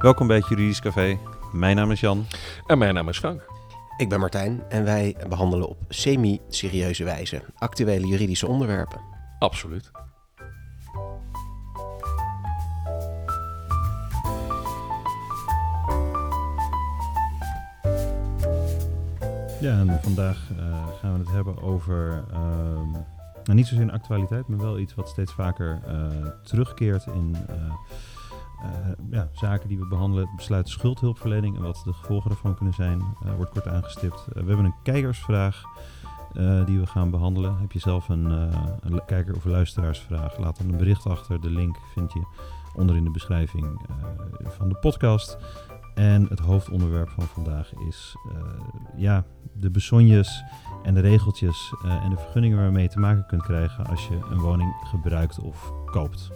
Welkom bij het Juridisch Café. Mijn naam is Jan. En mijn naam is Frank. Ik ben Martijn en wij behandelen op semi-serieuze wijze actuele juridische onderwerpen. Absoluut. Ja, en vandaag uh, gaan we het hebben over, uh, nou niet zozeer een actualiteit, maar wel iets wat steeds vaker uh, terugkeert in ja, zaken die we behandelen. Besluit schuldhulpverlening en wat de gevolgen ervan kunnen zijn, wordt kort aangestipt. we hebben een kijkersvraag die we gaan behandelen. Heb je zelf een, een kijker- of luisteraarsvraag? Laat dan een bericht achter. De link vind je onder in de beschrijving van de podcast. En het hoofdonderwerp van vandaag is ja, de besonjes en de regeltjes en de vergunningen waarmee je te maken kunt krijgen als je een woning gebruikt of koopt.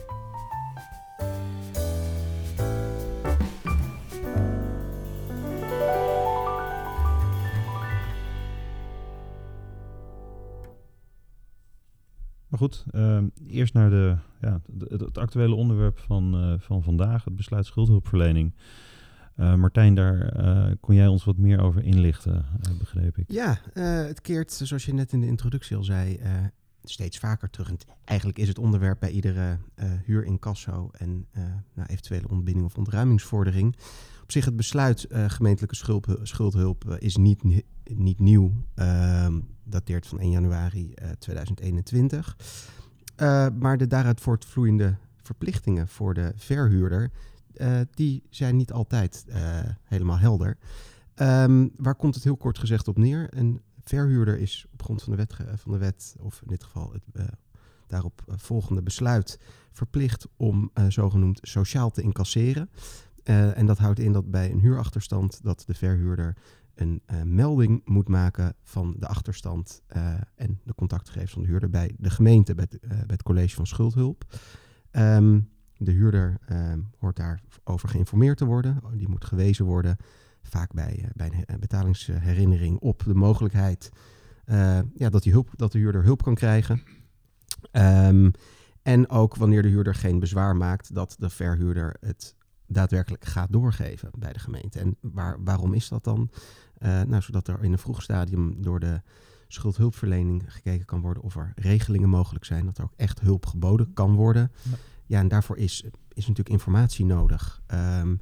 Maar goed, uh, eerst naar de, ja, het, actuele onderwerp van, van vandaag, het besluit schuldhulpverlening. Uh, Martijn, daar uh, kon jij ons wat meer over inlichten, begreep ik. Ja, het keert, zoals je net in de introductie al zei, steeds vaker terug. En eigenlijk is het onderwerp bij iedere huurincasso en nou, eventuele ontbinding of ontruimingsvordering. Op zich het besluit gemeentelijke schuld, schuldhulp is niet, niet nieuw. Ehm, dateert van 1 januari 2021. maar de daaruit voortvloeiende verplichtingen voor de verhuurder uh, die zijn niet altijd uh, helemaal helder. Um, waar komt het heel kort gezegd op neer? Een verhuurder is op grond van de wet, van de wet of in dit geval het uh, daarop volgende besluit, verplicht om zogenoemd sociaal te incasseren. en dat houdt in dat bij een huurachterstand dat de verhuurder een melding moet maken van de achterstand en de contactgegevens van de huurder bij de gemeente, bij het, college van schuldhulp. Um, de huurder uh, hoort daarover geïnformeerd te worden. Die moet gewezen worden, vaak bij, uh, bij een betalingsherinnering, op de mogelijkheid uh, ja, dat, die hulp, dat de huurder hulp kan krijgen. Um, en ook wanneer de huurder geen bezwaar maakt, dat de verhuurder het daadwerkelijk gaat doorgeven bij de gemeente. En waar, waarom is dat dan? Uh, nou, zodat er in een vroeg stadium door de schuldhulpverlening gekeken kan worden of er regelingen mogelijk zijn, dat er ook echt hulp geboden kan worden. Ja. Ja, en daarvoor is, is natuurlijk informatie nodig. Um,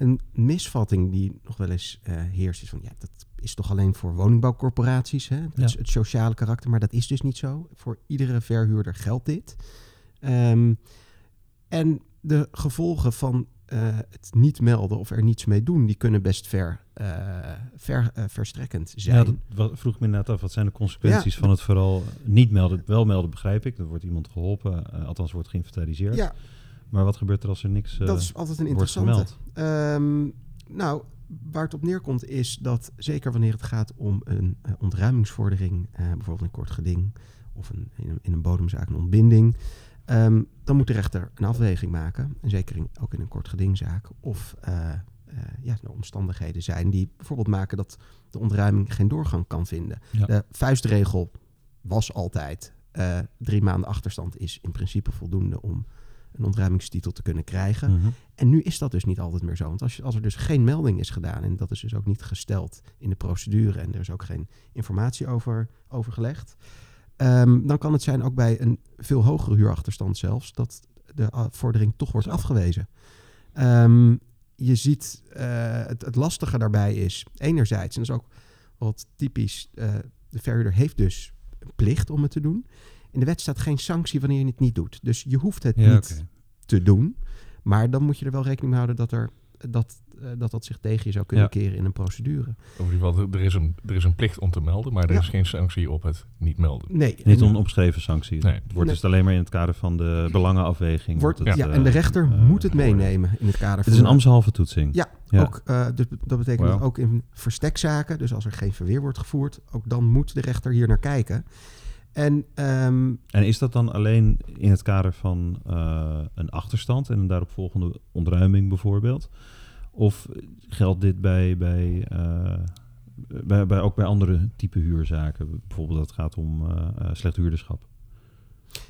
een misvatting die nog wel eens uh, heerst is van ja, dat is toch alleen voor woningbouwcorporaties, hè? Dat ja. is het sociale karakter, maar dat is dus niet zo. Voor iedere verhuurder geldt dit. Um, en de gevolgen van uh, het niet melden of er niets mee doen, die kunnen best ver, uh, ver uh, verstrekkend zijn. Ja, dat wat, vroeg me inderdaad af, wat zijn de consequenties ja, van het vooral niet melden? Wel melden begrijp ik, er wordt iemand geholpen, althans wordt geïnventariseerd. Ja. Maar wat gebeurt er als er niks Dat is altijd een interessante. Um, nou, waar het op neerkomt is dat zeker wanneer het gaat om een ontruimingsvordering, bijvoorbeeld een kort geding of een, in, een, in een bodemzaak een ontbinding... Um, dan moet de rechter een afweging maken, en zeker in, ook in een kort gedingzaak, of uh, uh, ja, er omstandigheden zijn die bijvoorbeeld maken dat de ontruiming geen doorgang kan vinden. Ja. De vuistregel was altijd uh, drie maanden achterstand is in principe voldoende om een ontruimingstitel te kunnen krijgen. Mm -hmm. En nu is dat dus niet altijd meer zo. Want als, je, als er dus geen melding is gedaan en dat is dus ook niet gesteld in de procedure en er is ook geen informatie over overgelegd. Um, dan kan het zijn ook bij een veel hogere huurachterstand zelfs dat de vordering toch wordt afgewezen. Um, je ziet uh, het, het, lastige daarbij is enerzijds, en dat is ook wat typisch, uh, de verhuurder heeft dus een plicht om het te doen. In de wet staat geen sanctie wanneer je het niet doet. Dus je hoeft het ja, niet okay. te doen. Maar dan moet je er wel rekening mee houden dat er dat, uh, dat dat zich tegen je zou kunnen ja. keren in een procedure. In ieder geval, er is een, er is een plicht om te melden, maar er ja. is geen sanctie op het niet melden. Nee. Niet een opgeschreven sanctie. Nee. Het wordt nee. dus alleen maar in het kader van de belangenafweging. Wordt, het, ja, uh, en de rechter uh, moet het meenemen in het kader van... Het is een ambtshalve toetsing. Ja, ja. Ook, dus dat betekent wow. dat ook in verstekzaken, dus als er geen verweer wordt gevoerd, ook dan moet de rechter hier naar kijken. En, um, en is dat dan alleen in het kader van uh, een achterstand en een daaropvolgende ontruiming bijvoorbeeld? Of geldt dit bij, bij, uh, bij, bij, ook bij andere type huurzaken? Bijvoorbeeld dat het gaat om uh, slecht huurderschap.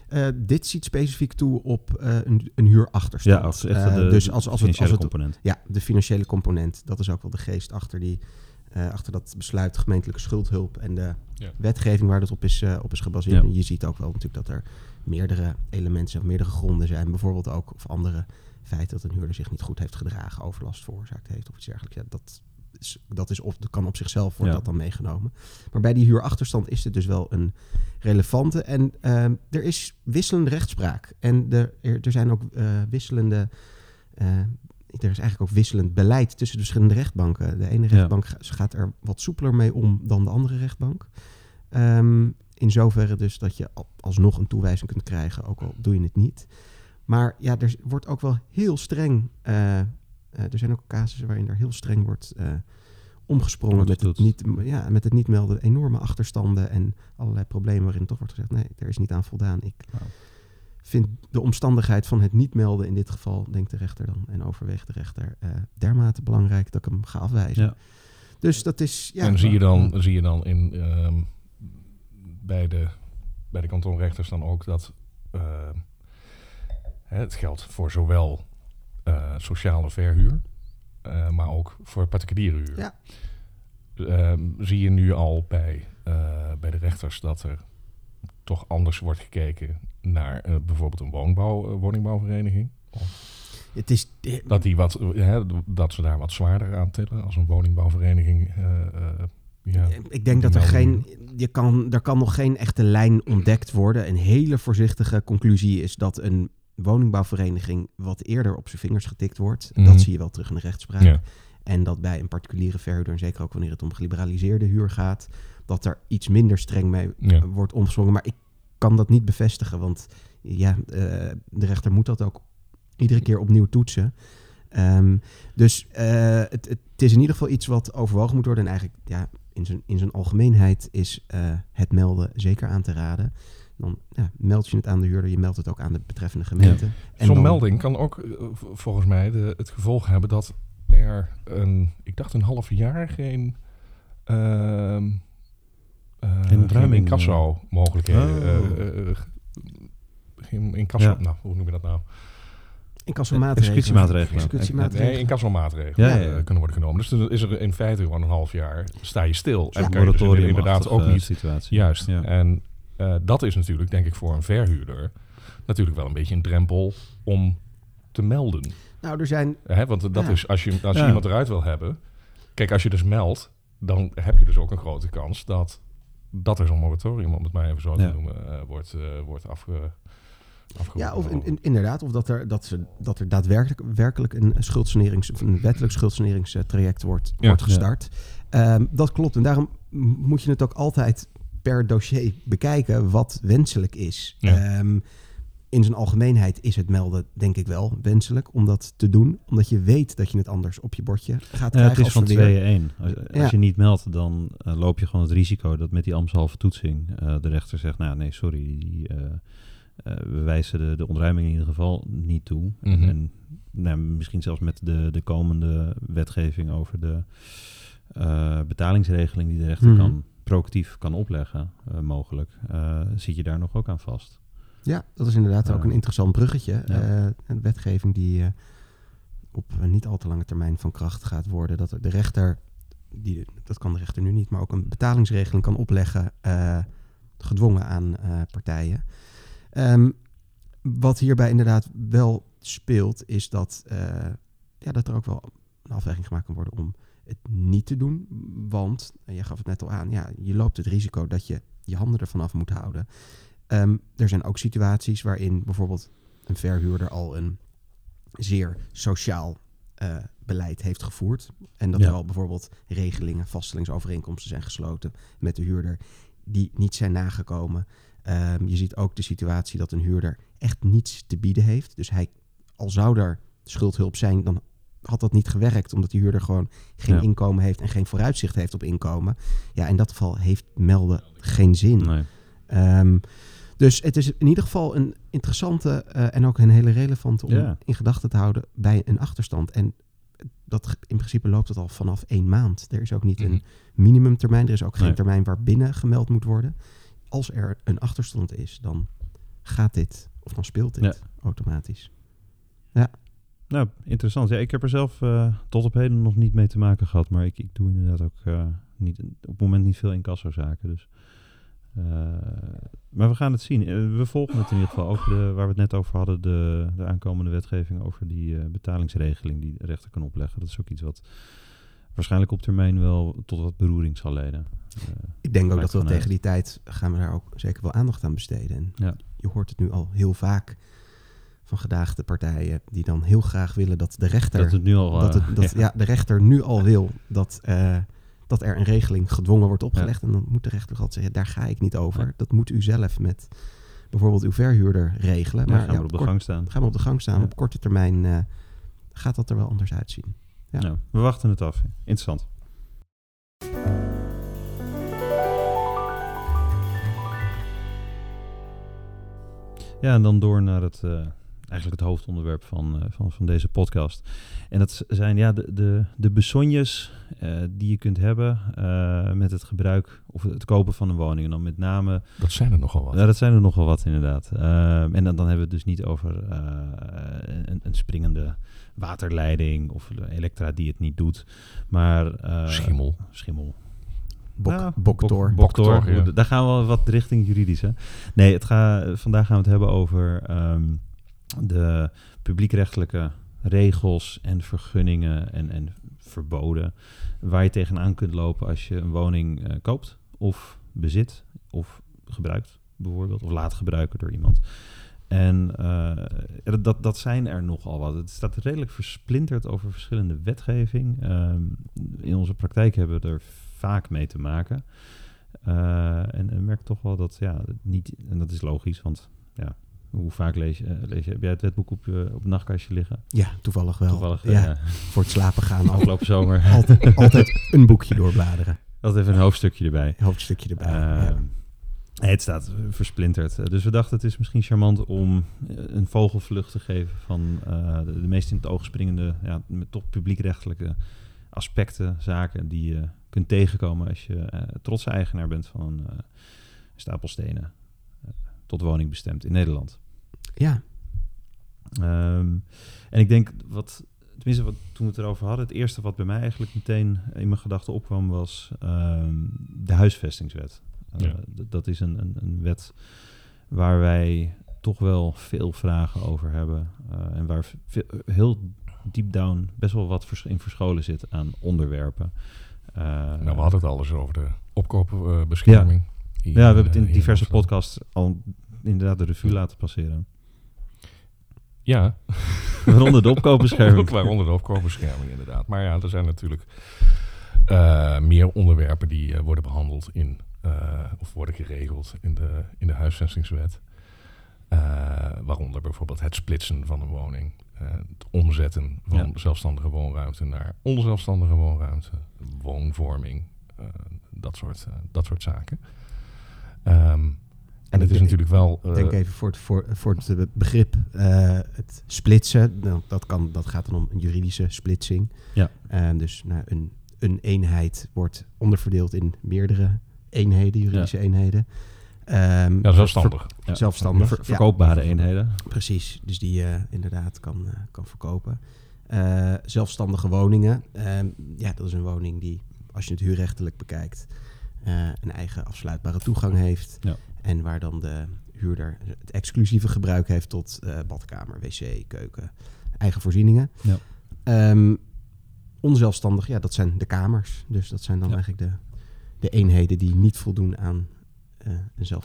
Eh, dit ziet specifiek toe op eh, een, een huurachterstand. Ja, als echt Eh, dus als, als, het, als financiële het component. Ja, de financiële component. Dat is ook wel de geest achter, die, eh, achter dat besluit gemeentelijke schuldhulp en de Ja. wetgeving waar dat op is, eh, op is gebaseerd. Ja. En je ziet ook wel natuurlijk dat er meerdere elementen zijn, meerdere gronden zijn. Bijvoorbeeld ook of andere feiten dat een huurder zich niet goed heeft gedragen, overlast veroorzaakt heeft of iets dergelijks. Ja, dat, is, dat, is op, dat kan op zichzelf wordt Ja. dat dan meegenomen. Maar bij die huurachterstand is het dus wel een relevante. En ehm, er is wisselende rechtspraak. En er, er, er zijn ook eh, wisselende. Er is eigenlijk ook wisselend beleid tussen de verschillende rechtbanken. De ene rechtbank ga- gaat er wat soepeler mee om dan de andere rechtbank. Ehm, in zoverre dus dat je al- alsnog een toewijzing kunt krijgen, ook al doe je het niet. Maar ja, er wordt ook wel heel streng. eh, eh, er zijn ook casussen waarin er heel streng wordt eh, omgesprongen met het, niet, ja, met het niet melden. Enorme achterstanden en allerlei problemen waarin toch wordt gezegd: nee, er is niet aan voldaan. Ik Wauw. Vind de omstandigheid van het niet melden in dit geval, denkt de rechter dan, en overweegt de rechter, eh, dermate belangrijk dat ik hem ga afwijzen. Ja. Dus dat is. Ja, en zie je dan, zie je dan in, ehm, bij, de, bij de kantonrechters dan ook dat ehm, hè, het geldt voor zowel eh, sociale verhuur, eh, maar ook voor particuliere huur. Ja. Ehm, zie je nu al bij, eh, bij de rechters dat er toch anders wordt gekeken naar eh, bijvoorbeeld een woonbouw, eh, woningbouwvereniging? Het is, Dat, die wat, hè, dat ze daar wat zwaarder aan tellen als een woningbouwvereniging. eh, eh, ja. Ik denk dat er geen. Je kan, er kan nog geen echte lijn ontdekt worden. Een hele voorzichtige conclusie is dat een woningbouwvereniging wat eerder op zijn vingers getikt wordt. Mhm. Dat zie je wel terug in de rechtspraak. Ja. En dat bij een particuliere verhuurder, en zeker ook wanneer het om geliberaliseerde huur gaat, dat er iets minder streng mee Ja. wordt omgesprongen. Maar ik kan dat niet bevestigen, want ja, eh, de rechter moet dat ook iedere keer opnieuw toetsen. Ehm, dus eh, het, het is in ieder geval iets wat overwogen moet worden. En eigenlijk ja, in, zijn, in zijn algemeenheid is eh, het melden zeker aan te raden. Dan ja, meld je het aan de huurder, je meldt het ook aan de betreffende gemeente. En Zo'n dan- melding kan ook volgens mij de, het gevolg hebben dat er een, ik dacht een half jaar geen ehm geen ruiming, incasso mogelijkheden. Oh. eh, eh, eh, incasso, Ja. nou, hoe noem je dat nou? Incassomaatregelen. Executiemaatregelen. Executiemaatregelen. Nee, incassomaatregelen Ja, ja, ja, ja. kunnen worden genomen. Dus dan is er in feite gewoon een half jaar, sta je stil. Ja. En kan je dus inderdaad ook niet situatie. Juist. Ja. En eh, dat is natuurlijk, denk ik, voor een verhuurder natuurlijk wel een beetje een drempel om te melden. Nou, er zijn Hè? Want dat Ja. is, als je, als je Ja. iemand eruit wil hebben... Kijk, als je dus meldt, dan heb je dus ook een grote kans dat... dat er zo'n moratorium, om het maar even zo te Ja. noemen, eh, wordt, eh, wordt afge. Ja, of in- in- inderdaad, of dat er, dat ze, dat er daadwerkelijk werkelijk een schuldsanerings, of een wettelijk schuldsaneringstraject wordt, Ja. wordt gestart. Ehm, dat klopt. En daarom moet je het ook altijd per dossier bekijken wat wenselijk is. Ja. In zijn algemeenheid is het melden, denk ik wel, wenselijk om dat te doen. Omdat je weet dat je het anders op je bordje gaat Ja, krijgen. het is als van verweer. 2 1. Als, als Ja. je niet meldt, dan eh, loop je gewoon het risico dat met die ambtshalve toetsing eh, de rechter zegt, nou nee, sorry, die, eh, eh, we wijzen de, de ontruiming in ieder geval niet toe. Mhm. En nou, misschien zelfs met de, de komende wetgeving over de eh, betalingsregeling die de rechter Mhm. kan proactief kan opleggen, eh, mogelijk, eh, zit je daar nog ook aan vast. Ja, dat is inderdaad ook een interessant bruggetje. Eh, een wetgeving die eh, op niet al te lange termijn van kracht gaat worden. Dat de rechter, die, dat kan de rechter nu niet, maar ook een betalingsregeling kan opleggen, eh, gedwongen aan partijen. Ehm, wat hierbij inderdaad wel speelt, is dat, ja, dat er ook wel een afweging gemaakt kan worden om het niet te doen. Want, en je gaf het net al aan, ja, je loopt het risico dat je je handen ervan af moet houden. Ehm, er zijn ook situaties waarin bijvoorbeeld een verhuurder al een zeer sociaal eh, beleid heeft gevoerd. En dat Ja. er al bijvoorbeeld regelingen, vaststellingsovereenkomsten zijn gesloten met de huurder die niet zijn nagekomen. Ehm, je ziet ook de situatie dat een huurder echt niets te bieden heeft. Dus hij, al zou er schuldhulp zijn, dan had dat niet gewerkt, omdat die huurder gewoon geen Ja. inkomen heeft en geen vooruitzicht heeft op inkomen. Ja, in dat geval heeft melden geen zin. Nee. Ehm, dus het is in ieder geval een interessante eh, en ook een hele relevante om Ja. in gedachten te houden bij een achterstand. En dat, in principe loopt het al vanaf één maand. Er is ook niet Mhm. een minimumtermijn. Er is ook geen termijn waarbinnen gemeld moet worden. Als er een achterstand is, dan gaat dit, of dan speelt dit Ja. automatisch. Nou, interessant. Ja, ik heb er zelf eh, tot op heden nog niet mee te maken gehad. Maar ik, ik doe inderdaad ook eh, niet, op het moment niet veel incassozaken. Dus. Eh, maar we gaan het zien. Eh, we volgen het in ieder geval. Ook de, waar we het net over hadden, de, de aankomende wetgeving over die eh, betalingsregeling die de rechter kan opleggen. Dat is ook iets wat waarschijnlijk op termijn wel tot wat beroering zal leiden. Ik denk ook dat we tegen die tijd gaan we daar ook zeker wel aandacht aan besteden. En Ja. je hoort het nu al heel vaak van gedaagde partijen die dan heel graag willen dat de rechter dat het nu al... dat, het, dat ja. ja. de rechter nu al wil dat, dat er een regeling gedwongen wordt opgelegd. En dan moet de rechter altijd zeggen, daar ga ik niet over. Ja. Dat moet u zelf met bijvoorbeeld uw verhuurder regelen. Maar gaan we op de kort- gang staan. gaan we op de gang staan. Op korte termijn eh, gaat dat er wel anders uitzien. Ja. Nou, we wachten het af. Interessant. Ja, en dan door naar het, eh, eigenlijk het hoofdonderwerp van, eh, van, van deze podcast. En dat zijn ja, de, de, de besonjes eh, die je kunt hebben eh, met het gebruik of het kopen van een woning. En dan met name Dat zijn er nogal wat. ja, dat zijn er nogal wat inderdaad. Ehm, en dan, dan hebben we het dus niet over eh, een, een springende waterleiding of elektra die het niet doet. Maar... eh, Schimmel. Schimmel. Bok, Ja, boktor. Bok- Boktor. Boktor, ja. Daar gaan we wat richting juridisch. Hè? Nee, het ga, vandaag gaan we het hebben over ehm, de publiekrechtelijke regels en vergunningen en, en verboden. Waar je tegenaan kunt lopen als je een woning eh, koopt of bezit of gebruikt bijvoorbeeld. Of laat gebruiken door iemand. En eh, dat, dat zijn er nogal wat. Het staat redelijk versplinterd over verschillende wetgeving. Ehm, in onze praktijk hebben we er vaak mee te maken. Eh, en, en merk toch wel dat, ja, niet, en dat is logisch, want ja, hoe vaak lees je, eh, lees je heb jij het wetboek op, je, op het nachtkastje liggen? Ja, toevallig wel. Toevallig, eh, ja, ja. Voor het slapen gaan afgelopen zomer. altijd, altijd een boekje doorbladeren. Dat even een hoofdstukje erbij. Hoofdstukje erbij. Eh, ja. het staat versplinterd. Dus we dachten het is misschien charmant om een vogelvlucht te geven van de, de meest in het oog springende, ja, toch publiekrechtelijke aspecten, zaken die je kunt tegenkomen als je eh, trotse eigenaar bent van een stapel stenen tot woning bestemd in Nederland. ja, Ehm, en ik denk wat, tenminste wat, toen we het erover hadden, het eerste wat bij mij eigenlijk meteen in mijn gedachten opkwam was ehm, de huisvestingswet. Eh, Ja. Dat is een, een, een wet waar wij toch wel veel vragen over hebben eh, en waar heel deep down best wel wat vers- in verscholen zit aan onderwerpen. Eh, Nou, we hadden het al eens over de opkoopbescherming. ja, we hebben het in diverse podcasts al inderdaad de revue laten passeren. Ja, Waaronder de opkoopbescherming. Ook waaronder de opkoopbescherming inderdaad. Maar ja, er zijn natuurlijk eh, meer onderwerpen die eh, worden behandeld in, eh, of worden geregeld in de, in de huisvestingswet. Waaronder bijvoorbeeld het splitsen van een woning. het omzetten van Ja. zelfstandige woonruimte naar onzelfstandige woonruimte. Woonvorming. dat, soort, dat soort zaken. Ehm, en het is denk- natuurlijk wel... Ik denk even voor het, voor, voor het begrip eh, het splitsen. Nou, dat, kan, dat gaat dan om een juridische splitsing. Ja. Eh, dus nou, een, een eenheid wordt onderverdeeld in meerdere eenheden, juridische eenheden. Ehm, ja, zelfstandig. Ja. Zelfstandig. Ver- ja. verkoopbare eenheden. Precies, dus die je inderdaad kan, eh, kan verkopen. Zelfstandige woningen. Ehm, ja, dat is een woning die, als je het huurrechtelijk bekijkt, een eigen afsluitbare toegang heeft. Ja. En waar dan de huurder het exclusieve gebruik heeft tot eh, badkamer, wc, keuken, eigen voorzieningen. Ja. Ehm, onzelfstandig, ja, dat zijn de kamers. Dus dat zijn dan Ja. eigenlijk de, de eenheden die niet voldoen aan eh, een zelfstandig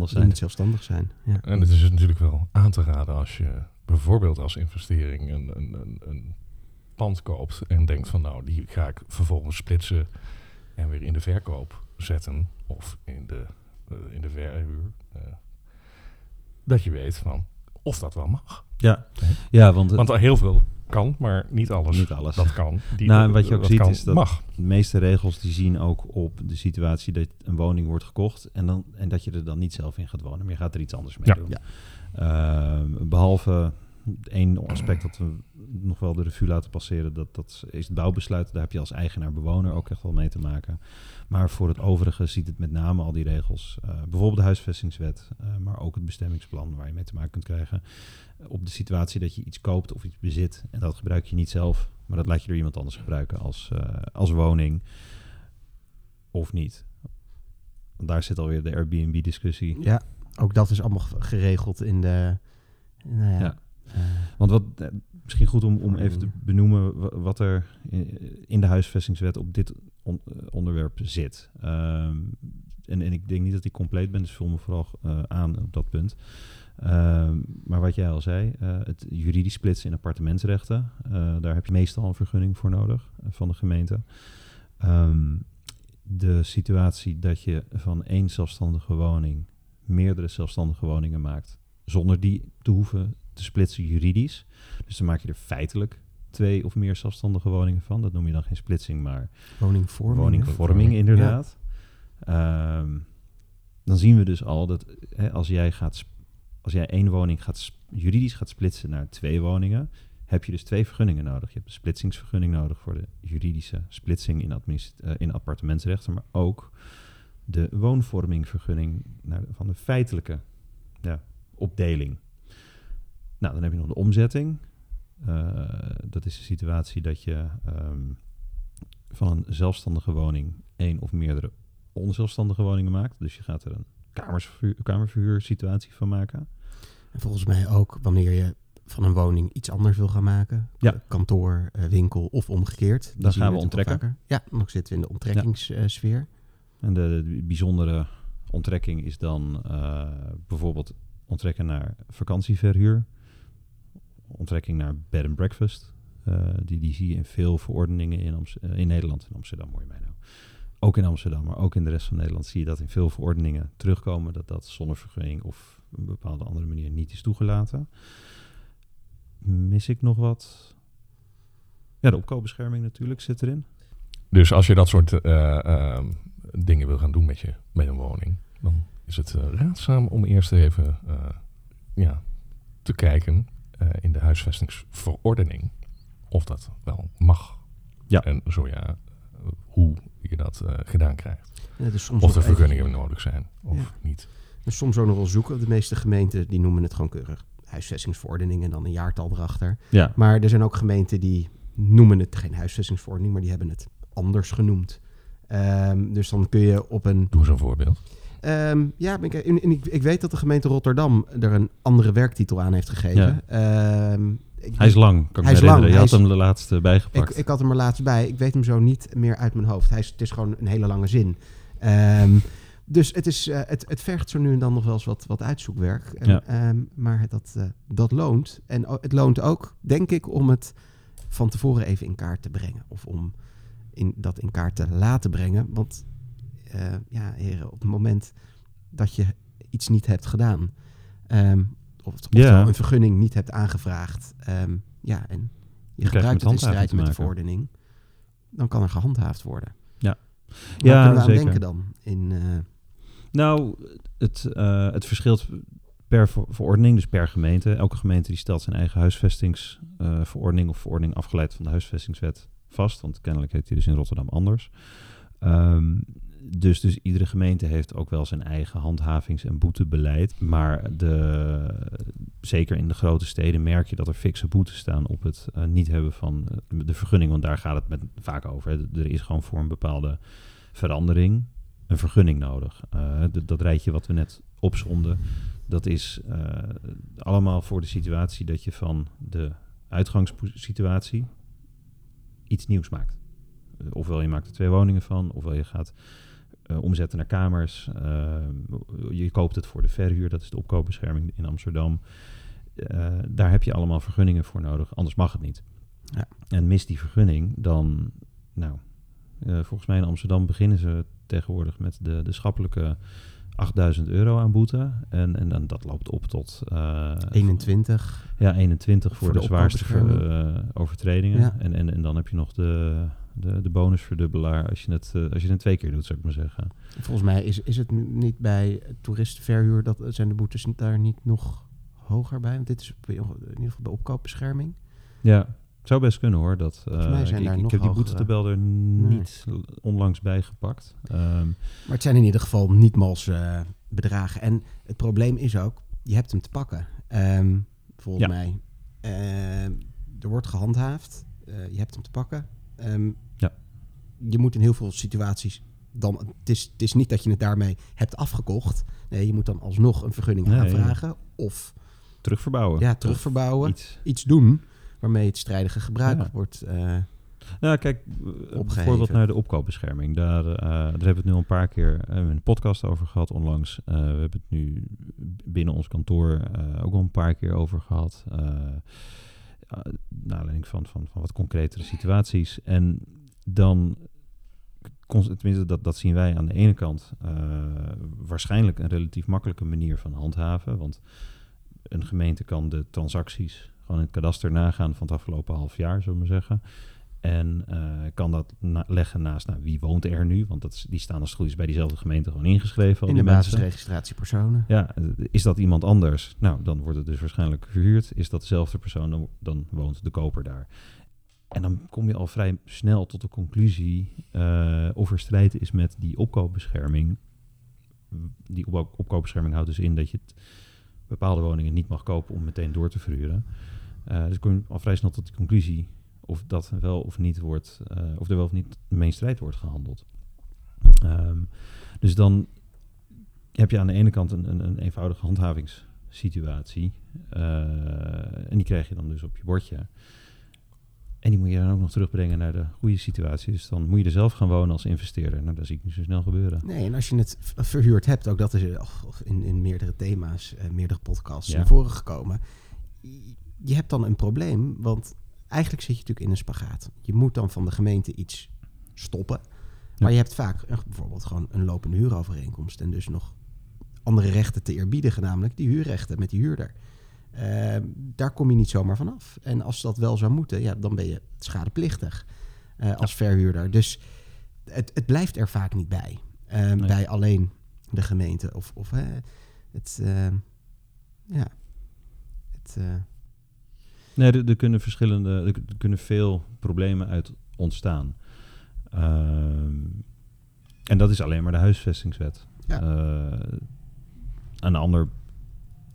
die zijn. niet zelfstandig zijn, ja. En het is dus natuurlijk wel aan te raden als je bijvoorbeeld als investering een, een, een, een pand koopt en denkt van nou, die ga ik vervolgens splitsen en weer in de verkoop zetten of in de, eh, in de verhuur. eh, dat je weet van of dat wel mag. Ja, ja want, het- Want er heel veel kan, maar niet alles. Niet alles. Dat kan. Die, Nou, en wat je ook ziet kan, is dat- mag. de meeste regels die zien ook op de situatie dat een woning wordt gekocht en, dan, en dat je er dan niet zelf in gaat wonen, maar je gaat er iets anders mee Ja. doen. Ja. Ehm, behalve Eén aspect dat we nog wel de revue laten passeren, dat, dat is het bouwbesluit. Daar heb je als eigenaar-bewoner ook echt wel mee te maken. Maar voor het overige ziet het met name al die regels, uh, bijvoorbeeld de huisvestingswet, uh, maar ook het bestemmingsplan waar je mee te maken kunt krijgen, op de situatie dat je iets koopt of iets bezit en dat gebruik je niet zelf, maar dat laat je door iemand anders gebruiken als, uh, als woning of niet. Want daar zit alweer de Airbnb-discussie. Ja, ook dat is allemaal geregeld in de. Nou ja, ja. Want wat misschien goed om, om even te benoemen wat er in de huisvestingswet op dit on, onderwerp zit. Um, en, en ik denk niet dat ik compleet ben, dus vul me vooral uh, aan op dat punt. Um, maar wat jij al zei, uh, het juridisch splitsen in appartementsrechten, uh, daar heb je meestal een vergunning voor nodig van de gemeente. Um, de situatie dat je van één zelfstandige woning meerdere zelfstandige woningen maakt, zonder die te hoeven te splitsen juridisch. Dus dan maak je er feitelijk twee of meer zelfstandige woningen van. Dat noem je dan geen splitsing, maar woningvorming. Woningvorming, inderdaad. Ja. Um, dan zien we dus al dat hè, als jij gaat, als jij één woning gaat juridisch gaat splitsen naar twee woningen, heb je dus twee vergunningen nodig. Je hebt een splitsingsvergunning nodig voor de juridische splitsing in, uh, in appartementsrechten, maar ook de woonvormingvergunning naar de, van de feitelijke ja, opdeling. Nou, dan heb je nog de omzetting. Uh, dat is de situatie dat je um, van een zelfstandige woning één of meerdere onzelfstandige woningen maakt. Dus je gaat er een kamersverhuur, kamerverhuursituatie van maken. En volgens mij ook wanneer je van een woning iets anders wil gaan maken. Ja. Kantoor, uh, winkel of omgekeerd. Dan gaan we onttrekken. Ja, dan zitten we in de onttrekkingssfeer. Ja. En de, de, bijzondere onttrekking is dan uh, bijvoorbeeld onttrekken naar vakantieverhuur. Onttrekking naar bed and breakfast. Uh, die, die zie je in veel verordeningen in, uh, in Nederland. In Amsterdam hoor je mij nou. Ook in Amsterdam, maar ook in de rest van Nederland zie je dat in veel verordeningen terugkomen. Dat dat zonder vergunning of een bepaalde andere manier niet is toegelaten. Mis ik nog wat? Ja, de opkoopbescherming natuurlijk zit erin. Dus als je dat soort uh, dingen wil gaan doen met, je, met een woning, dan is het raadzaam om eerst even ja, te kijken in de huisvestingsverordening of dat wel mag. Ja. En zo ja, hoe je dat gedaan krijgt. Ja, dus soms of er vergunningen even... nodig zijn of Ja. niet. Dus soms ook nog wel zoeken. De meeste gemeenten die noemen het gewoon keurig huisvestingsverordening en dan een jaartal erachter. Ja, Maar er zijn ook gemeenten die noemen het geen huisvestingsverordening, maar die hebben het anders genoemd. Ehm, dus dan kun je op een. Doe eens een voorbeeld. Ehm, ja, ik, en, en ik, ik weet dat de gemeente Rotterdam er een andere werktitel aan heeft gegeven. Ehm, ik, hij is lang, kan ik Hij me is lang, herinneren. Je hij had is- hem de laatste bijgepakt. ik, ik had hem er laatst bij. Ik weet hem zo niet meer uit mijn hoofd. Hij is, het is gewoon een hele lange zin. Ehm, dus het, is, eh, het, het vergt zo nu en dan nog wel eens wat, wat uitzoekwerk. En, Ja. maar dat, eh, dat loont. En het loont ook, denk ik, om het van tevoren even in kaart te brengen. Of om in, dat in kaart te laten brengen. Want eh, ja, heren, op het moment dat je iets niet hebt gedaan... ehm, of of Ja. een vergunning niet hebt aangevraagd... ehm, ja, en je gebruikt het in strijd met de verordening... dan kan er gehandhaafd worden. Ja. Waar Ja, kunnen we aan denken dan? In, eh, Nou, het, eh, het verschilt per ver- verordening, dus per gemeente. Elke gemeente die stelt zijn eigen huisvestingsverordening of verordening afgeleid van de huisvestingswet vast. Want kennelijk heet die dus in Rotterdam anders. Ehm, dus, dus iedere gemeente heeft ook wel zijn eigen handhavings- en boetebeleid. Maar de, zeker in de grote steden merk je dat er fikse boetes staan op het eh, niet hebben van eh, de vergunning. Want daar gaat het met, vaak over. Er is gewoon voor een bepaalde verandering een vergunning nodig. Eh, dat rijtje wat we net opzonden, dat is allemaal voor de situatie dat je van de uitgangssituatie iets nieuws maakt. Ofwel je maakt er twee woningen van, ofwel je gaat eh, omzetten naar kamers. eh, je koopt het voor de verhuur, dat is de opkoopbescherming in Amsterdam. Eh, daar heb je allemaal vergunningen voor nodig, anders mag het niet. Ja. En mist die vergunning, dan, nou, volgens mij in Amsterdam beginnen ze tegenwoordig met de, de schappelijke 8000 euro aan boete. En, en dan, dat loopt op tot eh, 21. ja, 21 voor, Voor de, de zwaarste ver- eh, overtredingen. Ja. En, en, en dan heb je nog de, de, de bonusverdubbelaar als je, het, eh, als je het twee keer doet, zou ik maar zeggen. Volgens mij is, is het niet bij toeristenverhuur... dat zijn de boetes daar niet nog hoger bij? Want dit is in ieder geval de opkoopbescherming. Ja, het zou best kunnen hoor. Dat, mij eh, zijn ik, daar ik nog heb die boetetabel er niet onlangs bij gepakt. Ehm, Maar het zijn in ieder geval niet mals eh, bedragen. En het probleem is ook, je hebt hem te pakken. Ehm, volgens Ja. mij. Ehm, er wordt gehandhaafd. Eh, je hebt hem te pakken. Ehm, Ja. Je moet in heel veel situaties dan... Het is, het is niet dat je het daarmee hebt afgekocht. Nee, je moet dan alsnog een vergunning Nee, aanvragen. Of terugverbouwen. ja, terugverbouwen. Iets. Iets doen waarmee het strijdige gebruik Ja. wordt... eh, Nou, kijk, eh, Opgeheven. bijvoorbeeld naar de opkoopbescherming. Daar, eh, daar hebben we het nu al een paar keer in een podcast over gehad onlangs. We hebben het nu binnen ons kantoor ook al een paar keer over gehad. naar aanleiding van, van, van wat concretere situaties. En dan, tenminste dat, dat zien wij aan de ene kant, waarschijnlijk een relatief makkelijke manier van handhaven. Want een gemeente kan de transacties gewoon in het kadaster nagaan van het afgelopen half jaar, zullen we zeggen. En eh, kan dat na- leggen naast, nou, wie woont er nu? Want dat is, die staan als het goed is bij diezelfde gemeente gewoon ingeschreven. in de mensen. basisregistratie personen. Ja, is dat iemand anders? Nou, dan wordt het dus waarschijnlijk verhuurd. Is dat dezelfde persoon, dan, dan woont de koper daar. En dan kom je al vrij snel tot de conclusie eh, of er strijd is met die opkoopbescherming. Die op- opkoopbescherming houdt dus in dat je bepaalde woningen niet mag kopen om meteen door te verhuren. Eh, dus kom je al vrij snel tot de conclusie of dat wel of niet wordt, eh, of er wel of niet mee strijd wordt gehandeld. Ehm, dus dan heb je aan de ene kant een, een, een eenvoudige handhavingssituatie. eh, en die krijg je dan dus op je bordje. En die moet je dan ook nog terugbrengen naar de goede situatie. Dus dan moet je er zelf gaan wonen als investeerder. Nou, dat zie ik niet zo snel gebeuren. Nee, en als je het verhuurd hebt, ook dat is in, in meerdere thema's, eh, meerdere podcasts Ja. naar voren gekomen. Je- hebt dan een probleem, want eigenlijk zit je natuurlijk in een spagaat. Je moet dan van de gemeente iets stoppen. Maar je hebt vaak bijvoorbeeld gewoon een lopende huurovereenkomst. En dus nog andere rechten te eerbiedigen, namelijk die huurrechten met die huurder. Eh, daar kom je niet zomaar vanaf. En als dat wel zou moeten, ja, dan ben je schadeplichtig eh, als verhuurder. Dus het, het blijft er vaak niet bij. Eh, Nee. Bij alleen de gemeente. Of, of het, eh, ja, het, eh, Nee, er, er kunnen verschillende, er, kunnen veel problemen uit ontstaan. Ehm, en dat is alleen maar de huisvestingswet. Ja. Eh, een ander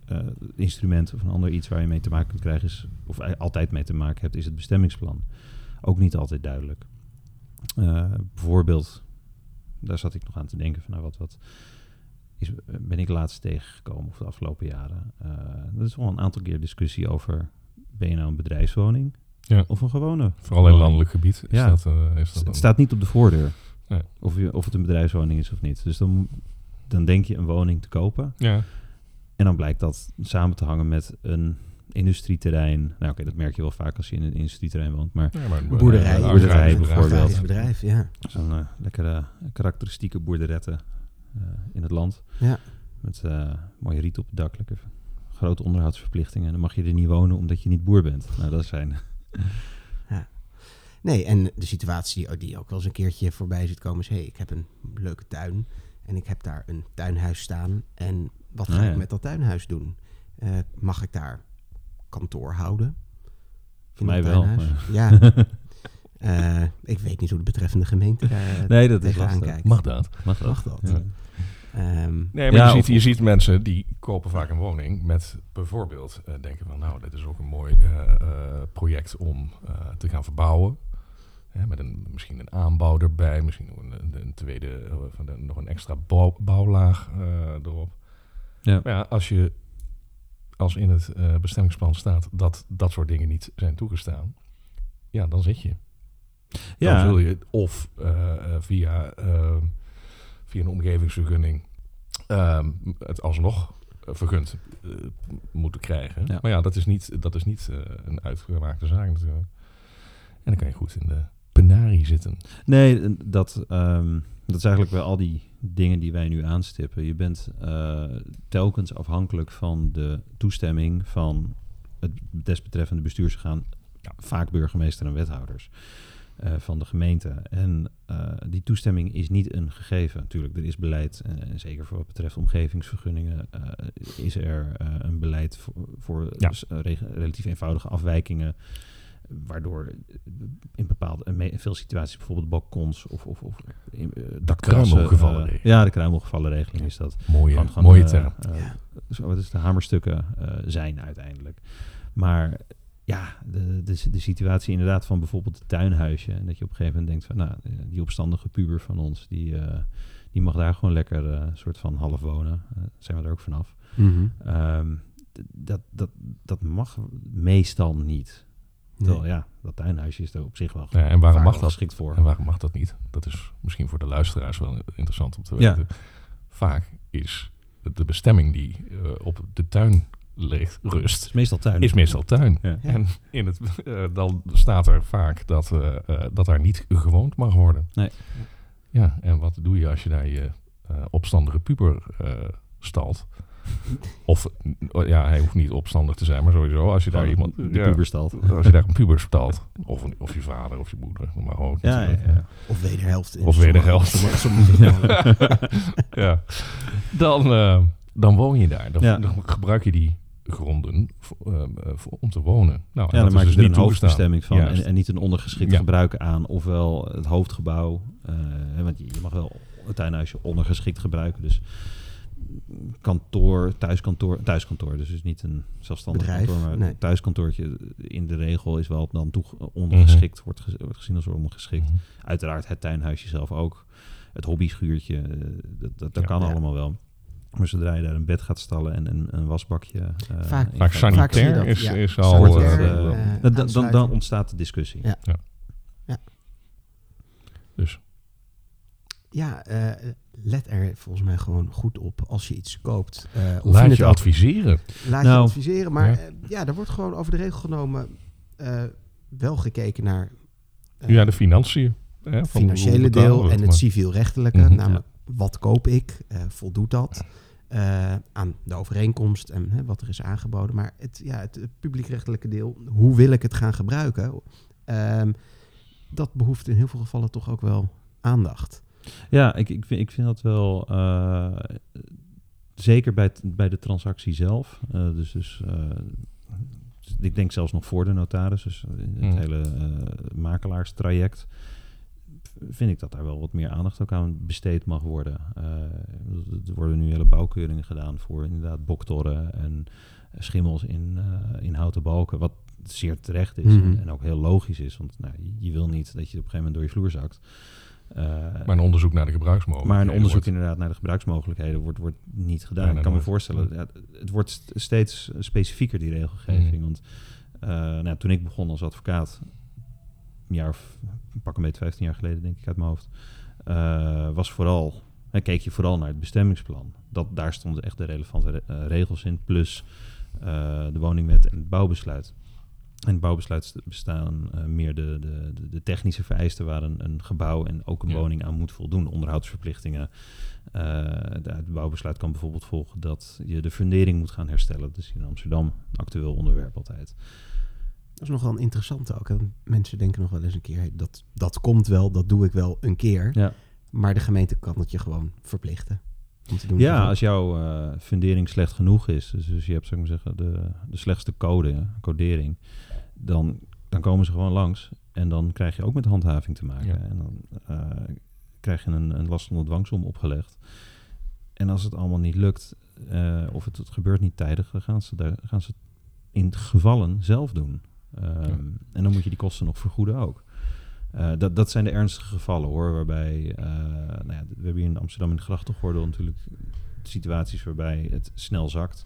eh, instrument of een ander iets waar je mee te maken kunt krijgen is, of altijd mee te maken hebt, is het bestemmingsplan. Ook niet altijd duidelijk. Eh, bijvoorbeeld, daar zat ik nog aan te denken van nou, wat, wat is, ben ik laatst tegengekomen of de afgelopen jaren. Dat is wel een aantal keer discussie over ben je nou een bedrijfswoning Ja. of een gewone? Vooral in landelijk gebied is Ja. dat, eh, is dat Het staat niet op de voordeur Nee. of, je, of het een bedrijfswoning is of niet. Dus dan, dan denk je een woning te kopen Ja, en dan blijkt dat samen te hangen met een industrieterrein. Nou oké, dat merk je wel vaak als je in een industrieterrein woont, maar ja maar een boerderij, een boerderij bijvoorbeeld. agrarisch bedrijf, ja. zo'n eh, lekkere karakteristieke boerderette eh, in het land. ja. Met eh, mooie riet op het dak, lekker grote onderhoudsverplichtingen. En dan mag je er niet wonen omdat je niet boer bent. Nou, dat zijn... Nee, en de situatie die, die ook wel eens een keertje voorbij zit komen is... hé, hey, ik heb een leuke tuin en ik heb daar een tuinhuis staan. En wat ga Ah, ja. ik met dat tuinhuis doen? Eh, mag ik daar kantoor houden? Voor mij wel. maar- Ja, Eh, ik weet niet hoe de betreffende gemeente daar Nee, dat is tegenaan lastig. kijkt. Mag dat? Mag dat? Mag dat? Ja. Ehm, Nee, maar Ja, je, ziet, je ziet mensen die kopen vaak een woning met bijvoorbeeld eh, denken van nou, dit is ook een mooi eh, eh, project om eh, te gaan verbouwen. Hè, met een, misschien een aanbouw erbij, misschien nog een, een, tweede, nog een extra bouw- bouwlaag eh, erop. Ja. Maar ja, als je als in het eh, bestemmingsplan staat dat dat soort dingen niet zijn toegestaan, ja, dan zit je. Dan zul je of via, via een omgevingsvergunning ehm, het alsnog eh, vergund eh, moeten krijgen. Ja. Maar ja, dat is niet, dat is niet eh, een uitgemaakte zaak natuurlijk. En dan kan je goed in de penarie zitten. Nee, dat, ehm, dat is eigenlijk bij al die dingen die wij nu aanstippen. Je bent telkens afhankelijk van de toestemming van het desbetreffende bestuursorgaan, ja, vaak burgemeester en wethouders. Eh, van de gemeente. En eh, die toestemming is niet een gegeven. Natuurlijk, er is beleid, eh, en zeker voor wat betreft omgevingsvergunningen, is er een beleid voor, voor Ja. dus, relatief eenvoudige afwijkingen. Waardoor in bepaalde veel situaties, bijvoorbeeld balkons of, of, of in, ja, de kruimelgevallenregeling is dat. Mooie, Gewoon- mooie term. Ja. zo, wat is de hamerstukken zijn uiteindelijk. Maar ja, de, de, de situatie inderdaad van bijvoorbeeld het tuinhuisje. En dat je op een gegeven moment denkt van, nou, die opstandige puber van ons, die, eh, die mag daar gewoon lekker eh soort van half wonen. Eh, zijn we er ook vanaf. Mhm. Ehm, dat, dat, dat mag meestal niet. Terwijl ja, dat tuinhuisje is er op zich wel Ja, en waarom mag dat? geschikt voor. En waarom mag dat niet? Dat is misschien voor de luisteraars wel interessant om te Ja. weten. Vaak is de bestemming die op de tuin ligt, rust, is meestal tuin. is meestal tuin. Ja. En in het, eh, dan staat er vaak dat, eh, eh, dat daar niet gewoond mag worden. Nee. Ja, en wat doe je als je daar je eh, opstandige puber eh, stalt? Of, ja, hij hoeft niet opstandig te zijn, maar sowieso als je daar iemand... de ja, puberstalt. Als je daar een puber stalt, of, een- of je vader of je moeder, maar ook Ja, ja, ja. Of wederhelft. in Of wederhelft. sommige- sommige gevallen. ja. Dan, eh, dan woon je daar. Dan, Ja. dan gebruik je die gronden voor, eh, voor- om te wonen. Nou, Ja, dan dat maak is je dus er niet een hoofdbestemming van en, en niet een ondergeschikt Ja. gebruik aan, ofwel het hoofdgebouw. eh, hè, want je, je mag wel het tuinhuisje ondergeschikt gebruiken. Dus kantoor, thuiskantoor, thuiskantoor, dus, dus niet een zelfstandig Bedrijf, kantoor, maar nee. een thuiskantoortje in de regel is wel dan toe ondergeschikt, wordt, ge- wordt gezien als ondergeschikt. Mhm. Uiteraard het tuinhuisje zelf ook. Het hobbyschuurtje, eh, dat, dat, dat Ja. kan Ja. allemaal wel. Maar zodra je daar een bed gaat stallen en een, een wasbakje... eh, Vaak- Vaak je sanitair is, ja. is al... Sanitair, eh, eh, dan, dan, ontstaat de discussie. Ja. dus Ja, eh, let er volgens mij gewoon goed op als je iets koopt. eh, of laat het je adviseren. Laat je Nou, adviseren. Maar ja. ja. ja, er wordt gewoon over de regel genomen eh, wel gekeken naar eh, ja, de financiën. Hè, van financiële deel en het civielrechtelijke. Mhm. Namelijk, wat koop ik? Eh, voldoet dat eh, aan de overeenkomst en hè, wat er is aangeboden? Maar het, ja, het, het publiekrechtelijke deel, hoe wil ik het gaan gebruiken? Ehm, dat behoeft in heel veel gevallen toch ook wel aandacht. Ja, ik, ik, vind, ik vind dat wel... eh, zeker bij, bij de transactie zelf. eh, dus dus eh, ik denk zelfs nog voor de notaris. Dus in het Mm. hele makelaarstraject... vind ik dat daar wel wat meer aandacht ook aan besteed mag worden. Eh, er worden nu hele bouwkeuringen gedaan voor inderdaad boktorren en schimmels in, eh, in houten balken. Wat zeer terecht is Mhm. en, en ook heel logisch is. Want nou, je- wil niet dat je op een gegeven moment door je vloer zakt. Eh, Maar een onderzoek naar de gebruiksmogelijkheden. maar een onderzoek wordt- inderdaad naar de gebruiksmogelijkheden wordt, wordt niet gedaan. Ik kan me voorstellen, ja, het wordt st- steeds specifieker die regelgeving. Mhm. Want eh, nou, toen ik begon als advocaat, een jaar of pak een beetje 15 jaar geleden denk ik uit mijn hoofd, eh, was vooral, hè, keek je vooral naar het bestemmingsplan. Dat, daar stonden echt de relevante re- eh, regels in, plus eh, de woningwet en het bouwbesluit. En het bouwbesluit st- bestaan meer de, de, de, technische vereisten waar een, een gebouw en ook een Ja. woning aan moet voldoen. Onderhoudsverplichtingen. De- het bouwbesluit kan bijvoorbeeld volgen dat je de fundering moet gaan herstellen. Dat is in Amsterdam een actueel onderwerp altijd. Dat is nog wel een interessante ook. Mensen denken nog wel eens een keer, hey, dat, dat komt wel, dat doe ik wel een keer. Ja, Maar de gemeente kan het je gewoon verplichten. Om te doen ja als jouw eh, fundering slecht genoeg is, dus, dus je hebt zou ik maar zeggen, de, de slechtste code, codering, dan, dan komen ze gewoon langs. En dan krijg je ook met handhaving te maken. Ja. En dan eh, krijg je een, een last onder dwangsom opgelegd. En als het allemaal niet lukt, eh, of het, het gebeurt niet tijdig, dan gaan ze, daar, gaan ze het in gevallen zelf doen. Ehm, En dan moet je die kosten nog vergoeden ook. Eh, dat, dat zijn de ernstige gevallen hoor, waarbij, eh, nou ja, we hebben hier in Amsterdam in de grachtengordel natuurlijk situaties waarbij het snel zakt.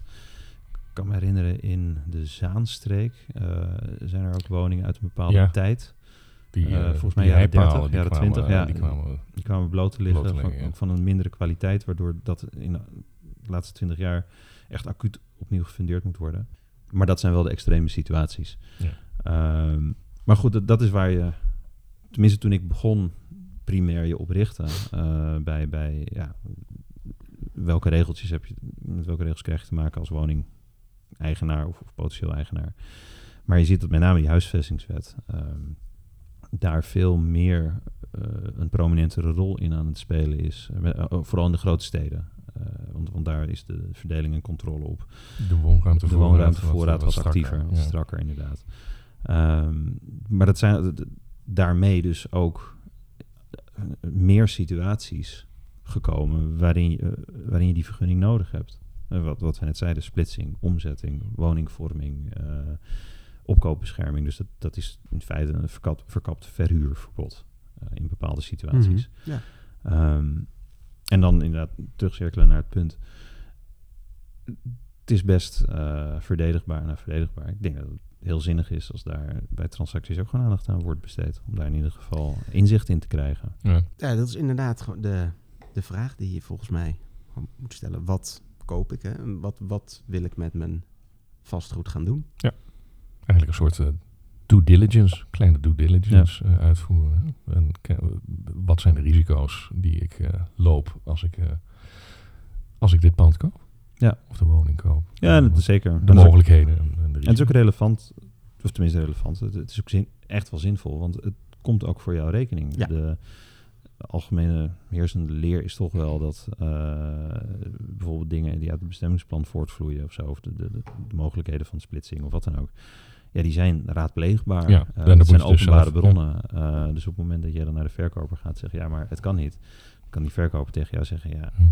Ik kan me herinneren, in de Zaanstreek eh, zijn er ook woningen uit een bepaalde Ja. tijd. Die, volgens mij jaren 30, heipalen, die jaren kwamen, 20, eh, ja. Die kwamen, Die kwamen bloot te liggen, Bloot te van, ja. van een mindere kwaliteit, waardoor dat in de laatste 20 jaar echt acuut opnieuw gefundeerd moet worden. Maar dat zijn wel de extreme situaties. Ja. Ehm, maar goed, dat, dat is waar je, tenminste toen ik begon, primair je op richtte. eh, bij, bij ja, welke regeltjes heb je, met welke regels krijg je te maken als woningeigenaar of, of potentieel eigenaar. Maar je ziet dat met name die huisvestingswet. ehm, daar veel meer eh, een prominentere rol in aan het spelen is. Eh, vooral in de grote steden. Eh, want, want daar is de verdeling en controle op. De woonruimte De woonruimtevoorraad wat actiever, wat Ja. strakker inderdaad. Ehm, maar dat zijn daarmee dus ook eh, meer situaties gekomen waarin je, eh, waarin je die vergunning nodig hebt. Wat, wat we net zeiden, splitsing, omzetting, woningvorming, eh, opkoopbescherming. Dus dat, dat is in feite een verkapt, verkapt verhuurverbod eh, in bepaalde situaties. Mhm, Ja. Ehm, en dan inderdaad terugcirkelen naar het punt. Het is best eh, verdedigbaar naar verdedigbaar. Ik denk dat het heel zinnig is als daar bij transacties ook gewoon aandacht aan wordt besteed. Om daar in ieder geval inzicht in te krijgen. Ja. Ja, dat is inderdaad gewoon de, de vraag die je volgens mij moet stellen. Wat koop ik? Hè? Wat, wat wil ik met mijn vastgoed gaan doen? Eigenlijk een soort eh, due diligence, kleine due diligence eh, uitvoeren. En wat zijn de risico's die ik eh, loop als ik, eh, als ik dit pand koop? Ja. Of de woning koop? Ja, En dat is zeker. de mogelijkheden. En, het is ook relevant, of tenminste relevant. Het, is ook zin, echt wel zinvol, want het komt ook voor jouw rekening. Ja. De algemene heersende leer is toch wel dat bijvoorbeeld dingen die uit het bestemmingsplan voortvloeien of zo, of de, de mogelijkheden van splitsing of wat dan ook. Ja, die zijn raadpleegbaar. Ja, Eh, en dan dat zijn dus openbare zelf- bronnen. Eh, dus op het moment dat jij dan naar de verkoper gaat zeggen, ja, maar het kan niet. Dan kan die verkoper tegen jou zeggen, ja, Hm.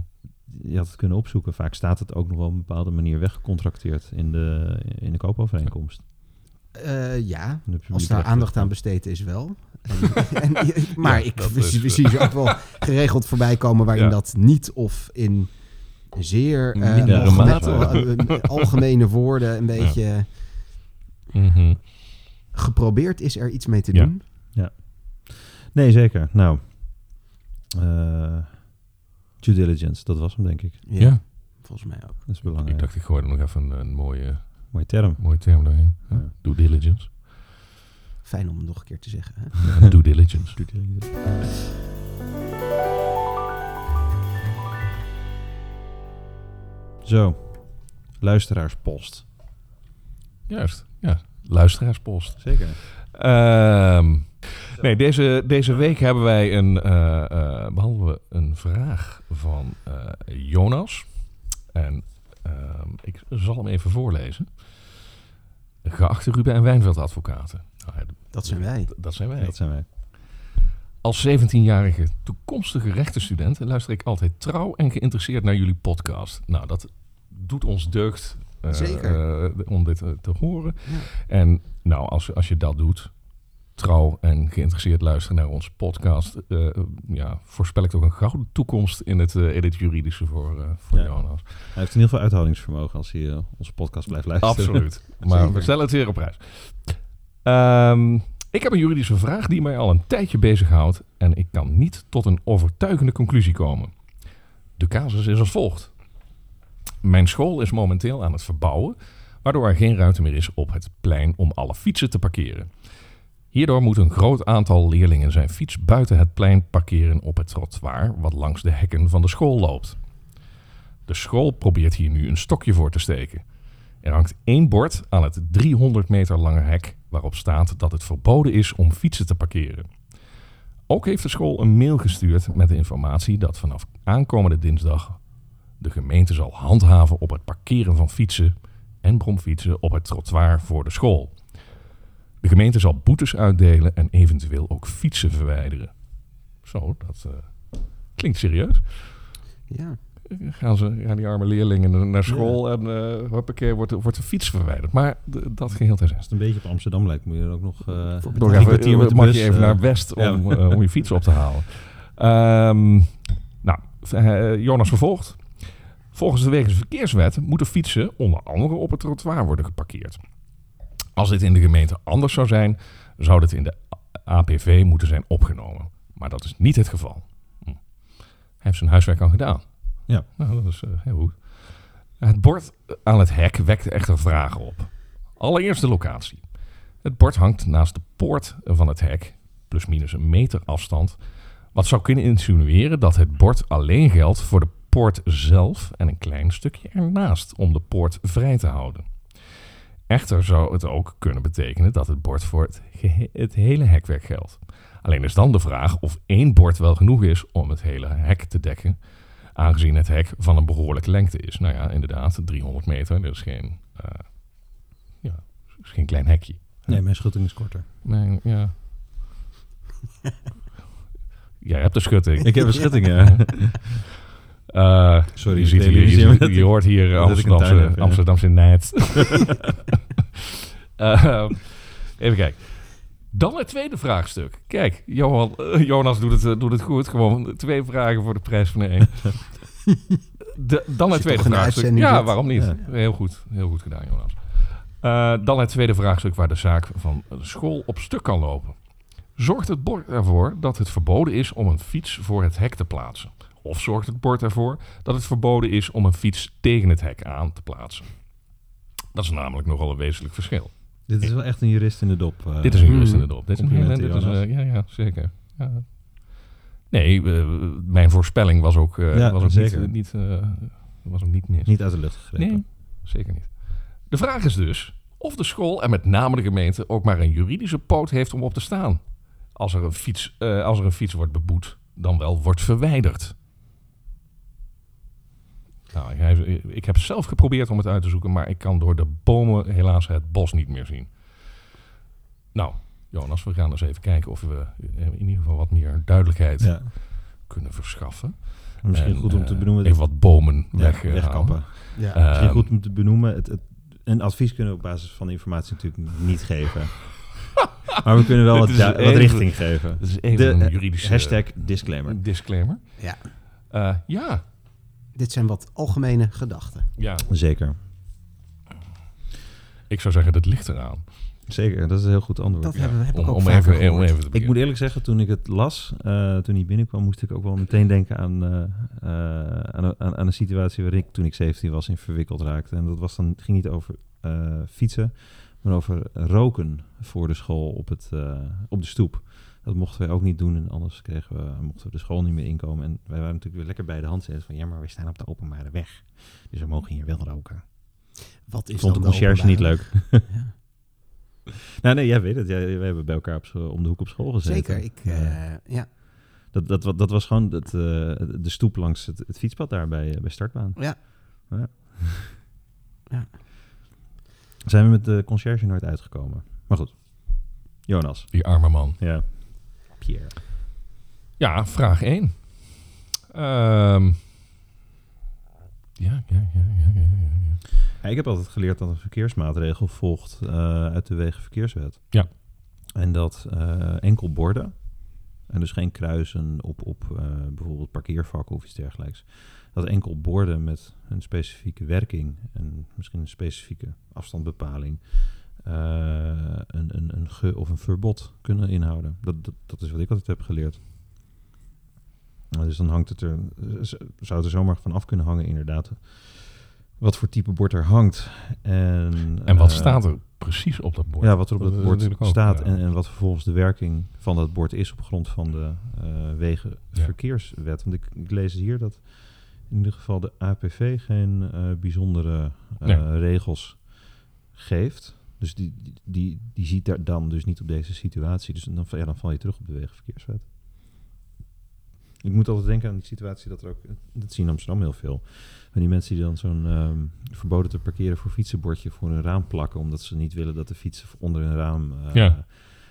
je had het kunnen opzoeken. Vaak staat het ook nog wel op een bepaalde manier weggecontracteerd in de, in de koopovereenkomst. Eh, ja, De als daar aandacht aan besteed is wel. En, en, maar Ja, ik we, eh, zien ze ook wel geregeld voorbij komen waarin Ja. dat niet of in zeer eh, eh, algemene woorden een beetje Mhm. geprobeerd is er iets mee te Ja. doen. Nee, zeker. Nou, eh, due diligence, dat was hem denk ik. Ja, Ja. volgens mij ook. Dat is Ik belangrijk. dacht, ik gooi er nog even een, een mooie, Mooie term. mooie term doorheen. Ja. Ja. Due diligence. Fijn om het nog een keer te zeggen. Hè? Ja, due diligence. Due diligence. Zo, luisteraarspost. Juist, ja. Luisteraarspost. Zeker. Ehm, nee, deze, deze week hebben wij een, eh, eh, behandelen we een vraag van eh, Jonas. En ehm, ik zal hem even voorlezen. Geachte Ruben en Wijnveld advocaten. Nou, ja, Dat zijn wij. dat zijn wij. Dat zijn wij. Als 17-jarige toekomstige rechtenstudent luister ik altijd trouw en geïnteresseerd naar jullie podcast. Nou, dat doet ons deugd Zeker. eh, om dit eh, te horen. Ja. En nou, als, als je dat doet, trouw en geïnteresseerd luisteren naar onze podcast, eh, ja, voorspel ik toch een gouden toekomst in het, eh, in het juridische voor, eh, voor Ja. Jonas. Hij heeft in ieder geval uithoudingsvermogen als hij eh, onze podcast blijft luisteren. Absoluut. Maar Zeker. we stellen het weer op prijs. Ehm, ik heb een juridische vraag die mij al een tijdje bezighoudt en ik kan niet tot een overtuigende conclusie komen. De casus is als volgt. Mijn school is momenteel aan het verbouwen, waardoor er geen ruimte meer is op het plein om alle fietsen te parkeren. Hierdoor moet een groot aantal leerlingen zijn fiets buiten het plein parkeren op het trottoir wat langs de hekken van de school loopt. De school probeert hier nu een stokje voor te steken. Er hangt één bord aan het 300 meter lange hek waarop staat dat het verboden is om fietsen te parkeren. Ook heeft de school een mail gestuurd met de informatie dat vanaf aankomende dinsdag de gemeente zal handhaven op het parkeren van fietsen en bromfietsen op het trottoir voor de school. De gemeente zal boetes uitdelen en eventueel ook fietsen verwijderen. Zo, dat eh, klinkt serieus. Ja. Gaan ze, ja, die arme leerlingen naar school en uh, hoppakee, wordt, wordt de fiets verwijderd. Maar dat geheel terzijde. Als het een beetje op Amsterdam lijkt, moet je er ook nog... uh, Nog even, met mag je even uh, naar West om, ja. uh, om je fiets op te halen. Um, nou, Jonas vervolgt. Volgens de wegens verkeerswet moeten fietsen onder andere op het trottoir worden geparkeerd. Als dit in de gemeente anders zou zijn, zou dit in de APV moeten zijn opgenomen. Maar dat is niet het geval. Hm. Hij heeft zijn huiswerk al gedaan. Ja. Nou, dat is uh, heel goed. Het bord aan het hek wekte echter vragen op. Allereerst de locatie. Het bord hangt naast de poort van het hek, plus minus een meter afstand, wat zou kunnen insinueren dat het bord alleen geldt voor de poort zelf en een klein stukje ernaast om de poort vrij te houden. Echter zou het ook kunnen betekenen dat het bord voor het, het hele hekwerk geldt. Alleen is dan de vraag of één bord wel genoeg is om het hele hek te dekken, aangezien het hek van een behoorlijke lengte is. Nou ja, inderdaad, 300 meter, dat is geen, eh, ja, is geen klein hekje. Nee, mijn schutting is korter. Nee, ja. Jij hebt de schutting. Ik heb een schutting, ja. Eh, Sorry, je, ik ziet hier, je, hoort hier tuin Amsterdamse, heb, ja. Amsterdamse nijd. Eh, even kijken. Dan het tweede vraagstuk. Kijk, Johan, eh, Jonas doet het, eh, doet het goed. Gewoon twee vragen voor de prijs van één. De, dan het tweede vraagstuk. Ja, zit. waarom niet? Ja. Heel goed. Heel goed gedaan, Jonas. Eh, dan het tweede vraagstuk waar de zaak van de school op stuk kan lopen. Zorgt het bord ervoor dat het verboden is om een fiets voor het hek te plaatsen? Of zorgt het bord ervoor dat het verboden is om een fiets tegen het hek aan te plaatsen? Dat is namelijk nogal een wezenlijk verschil. Dit is wel echt een jurist in de dop. eh. dit is een jurist in Hmm. de dop. Dit is een dit is, ja, ja, zeker. Ja. Nee, eh, mijn voorspelling was ook, eh, Ja, was ook zeker. niet, niet, eh, was ook niet mis. Niet uit de lucht gegrepen. Nee, zeker niet. De vraag is dus of de school en met name de gemeente ook maar een juridische poot heeft om op te staan. Als er een fiets, eh, als er een fiets wordt beboet, dan wel wordt verwijderd. Nou, ik, heb- ik heb zelf geprobeerd om het uit te zoeken, maar ik kan door de bomen helaas het bos niet meer zien. Nou, Jonas, we gaan eens even kijken of we in ieder geval wat meer duidelijkheid Ja. kunnen verschaffen. Misschien En, goed om te eh, benoemen. Even wat bomen Ja, weg, wegkappen. Ja. Eh, Misschien goed om te benoemen. Het, het, een advies kunnen we op basis van informatie natuurlijk niet geven. maar we kunnen wel wat, Dit wat richting geven. Dat is even De, een eh, juridische Hashtag disclaimer. disclaimer. Ja. Eh, ja, Dit zijn wat algemene gedachten. ja, Zeker. ik zou zeggen, dat ligt eraan. Zeker, dat is een heel goed antwoord. Dat Ja, hebben we heb ik om, ook om, vaker even, om gehoord. even te Ik moet eerlijk zeggen, toen ik het las, eh, toen hij binnenkwam, moest ik ook wel meteen denken aan, eh, eh, aan, een- aan, aan een situatie waar ik toen ik 17 was in verwikkeld raakte. En dat was dan, ging niet over eh, fietsen, maar over roken voor de school op, het, op de stoep. Dat mochten wij ook niet doen en anders kregen we, mochten we de school niet meer inkomen. En wij waren natuurlijk weer lekker bij de hand zetten van ja, maar we staan op de openbare weg. Dus we mogen hier wel roken. Wat is Ik vond de conciërge niet leuk. Ja. nou nee, jij weet het. Jij, wij hebben bij elkaar op, zo- om de hoek op school gezeten. Zeker. Ik, Ja. eh, ja. Dat, dat, dat was gewoon het, eh, de stoep langs het, het fietspad daar bij, eh, bij Startbaan. Ja. Ja. Ja. Zijn we met de conciërge nooit uitgekomen. Maar goed. Jonas. Die arme man. Ja. Pierre. Ja, vraag 1. Ehm, ja, ja, ja, ja, ja, ja, ik heb altijd geleerd dat een verkeersmaatregel volgt eh, uit de Wegenverkeerswet. Ja. En dat eh, enkel borden, en dus geen kruisen op, op eh, bijvoorbeeld parkeervakken of iets dergelijks. Dat enkel borden met een specifieke werking en misschien een specifieke afstandbepaling een, een, een ge- of een verbod kunnen inhouden. Dat, dat, dat is wat ik altijd heb geleerd. Dus dan hangt het er, zou het er zomaar van af kunnen hangen, inderdaad. Wat voor type bord er hangt. En, En wat eh, staat er precies op dat bord? Ja, wat er op Dat bord ook, staat ja. en, en wat vervolgens de werking van dat bord is op grond van de eh wegenverkeerswet. Want ik, ik lees hier dat in ieder geval de APV geen eh, bijzondere eh, Nee. regels geeft. Dus die, die, die, ziet daar dan dus niet op deze situatie. Dus dan, ja, dan val je terug op de wegenverkeerswet. Ik moet altijd denken aan die situatie dat er ook, dat zie je in Amsterdam heel veel. Van die mensen die dan zo'n ehm, verboden te parkeren voor fietsenbordje voor een raam plakken, omdat ze niet willen dat de fietsen onder een raam eh, Ja.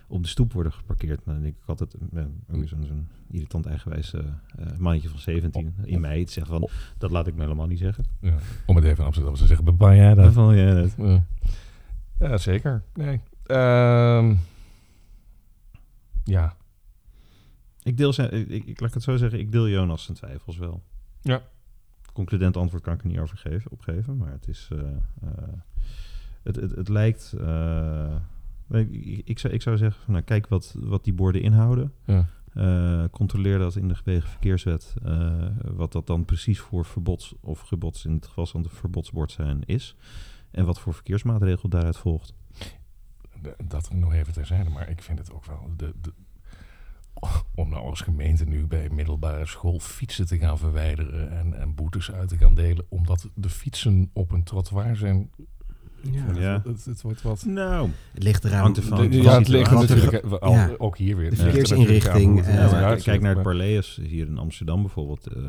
op de stoep worden geparkeerd. Nou, dan denk ik altijd, eh, ook zo'n zo'n irritant eigenwijs eh, eh, mannetje van 17 in mij te zeggen van, dat laat ik me helemaal niet zeggen. Ja, om het even in Amsterdam te zeggen, bepaal jij dat? Daarvan, ja, dat. Ja, ja zeker. Nee. Ehm, ja, Ik deel zijn, ik, ik, ik laat het zo zeggen, ik deel Jonas zijn twijfels wel. Ja. Concludent antwoord kan ik er niet over geven, opgeven, maar het is, eh, eh, het, het, het lijkt, eh, ik, ik, ik zou, ik zou zeggen, van, nou, kijk wat, wat die borden inhouden. ja. Eh, controleer dat in de wegenverkeerswet, eh wat dat dan precies voor verbods of gebods, in het geval van het verbodsbord zijn, is. En wat voor verkeersmaatregel daaruit volgt. Dat nog even terzijde, maar ik vind het ook wel... De, de, om nou als gemeente nu bij middelbare school fietsen te gaan verwijderen en, en boetes uit te gaan delen, omdat de fietsen op een trottoir zijn Ja. Ja. Het, het wordt wat... Nou, Het ligt eraan. Hangt ervan. De- van ja, het ligt er natuurlijk eh, al- ja. ook hier weer. De Het er verkeersinrichting, het eh, eruit kijk, naar het Parleus hier in Amsterdam bijvoorbeeld, eh,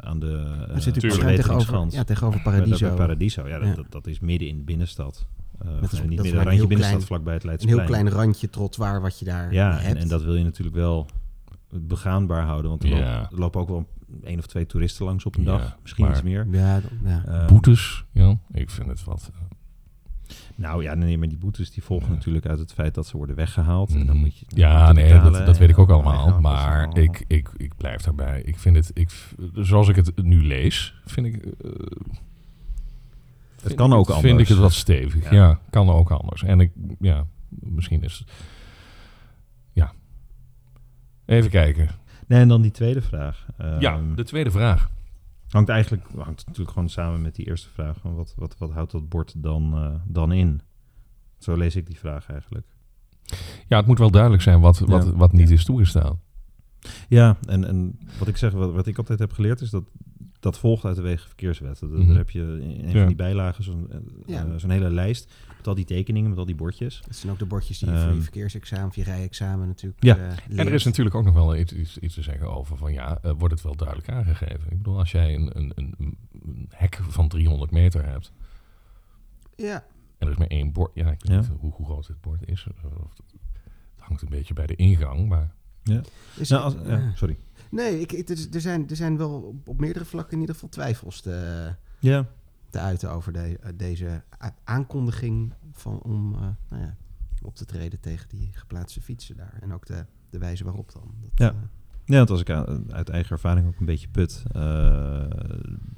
aan de uh, zit tegenover, ja, tegenover Paradiso. Bij Paradiso, ja, Ja. Dat, dat, dat is midden in de binnenstad. Uh, Dat is- niet dat midden, een randje heel binnenstad, klein- vlakbij het Een Leidseplein. heel klein randje trottoir wat je daar Ja, en, hebt. en dat wil je natuurlijk wel begaanbaar houden. Want er, Ja. lopen, er lopen ook wel één of twee toeristen langs op een Ja, dag. Misschien iets meer. Ja, ja. Ehm, Boetes, ja. Ik vind het wat... Nou ja, nee, maar die boetes die volgen natuurlijk uit het feit dat ze worden weggehaald. En dan Mhm. moet je, Ja, nee, dat, dat weet ik ook allemaal. Maar ik, ik, ik blijf daarbij. Ik vind het, ik, zoals ik het nu lees, vind ik. eh, vind kan ook het, anders. Vind ik het wat stevig. Ja. Ja. kan ook anders. En ik, ja, misschien is. Ja. Even kijken. Nee, en dan die tweede vraag. ja, Ehm, de tweede vraag. Hangt eigenlijk hangt natuurlijk gewoon samen met die eerste vraag. Van wat, wat, wat houdt dat bord dan, eh, dan in? Zo lees ik die vraag eigenlijk. Ja, het moet wel duidelijk zijn wat, wat, Ja. wat niet is toegestaan. Ja, en, en wat ik zeg, wat, wat ik altijd heb geleerd is dat dat volgt uit de wegenverkeerswet. Dat, Mhm. Daar heb je in een Ja. van die bijlagen zo'n eh, Ja. eh, zo'n hele lijst met al die tekeningen, met al die bordjes. Dat zijn ook de bordjes die je voor Ehm, je verkeersexamen of je rijexamen natuurlijk Ja. eh, En er is natuurlijk ook nog wel iets, iets, iets te zeggen over van ja, wordt het wel duidelijk aangegeven. Ik bedoel, als jij een, een, een, een hek van 300 meter hebt Ja, en er is maar één bord, ja, ik weet Ja. niet hoe, hoe groot dit bord is. of het, hangt een beetje bij de ingang, maar is Nou, als, ja, ja. sorry. Nee, ik, ik- er, zijn, er zijn wel op, meerdere vlakken in ieder geval twijfels te, Ja, te uiten over de, eh, deze aankondiging van, om eh, nou ja, op te treden tegen die geplaatste fietsen daar. En ook de, de wijze waarop dan. Dat, Ja. eh, Ja, want als ik uit eigen ervaring ook een beetje put.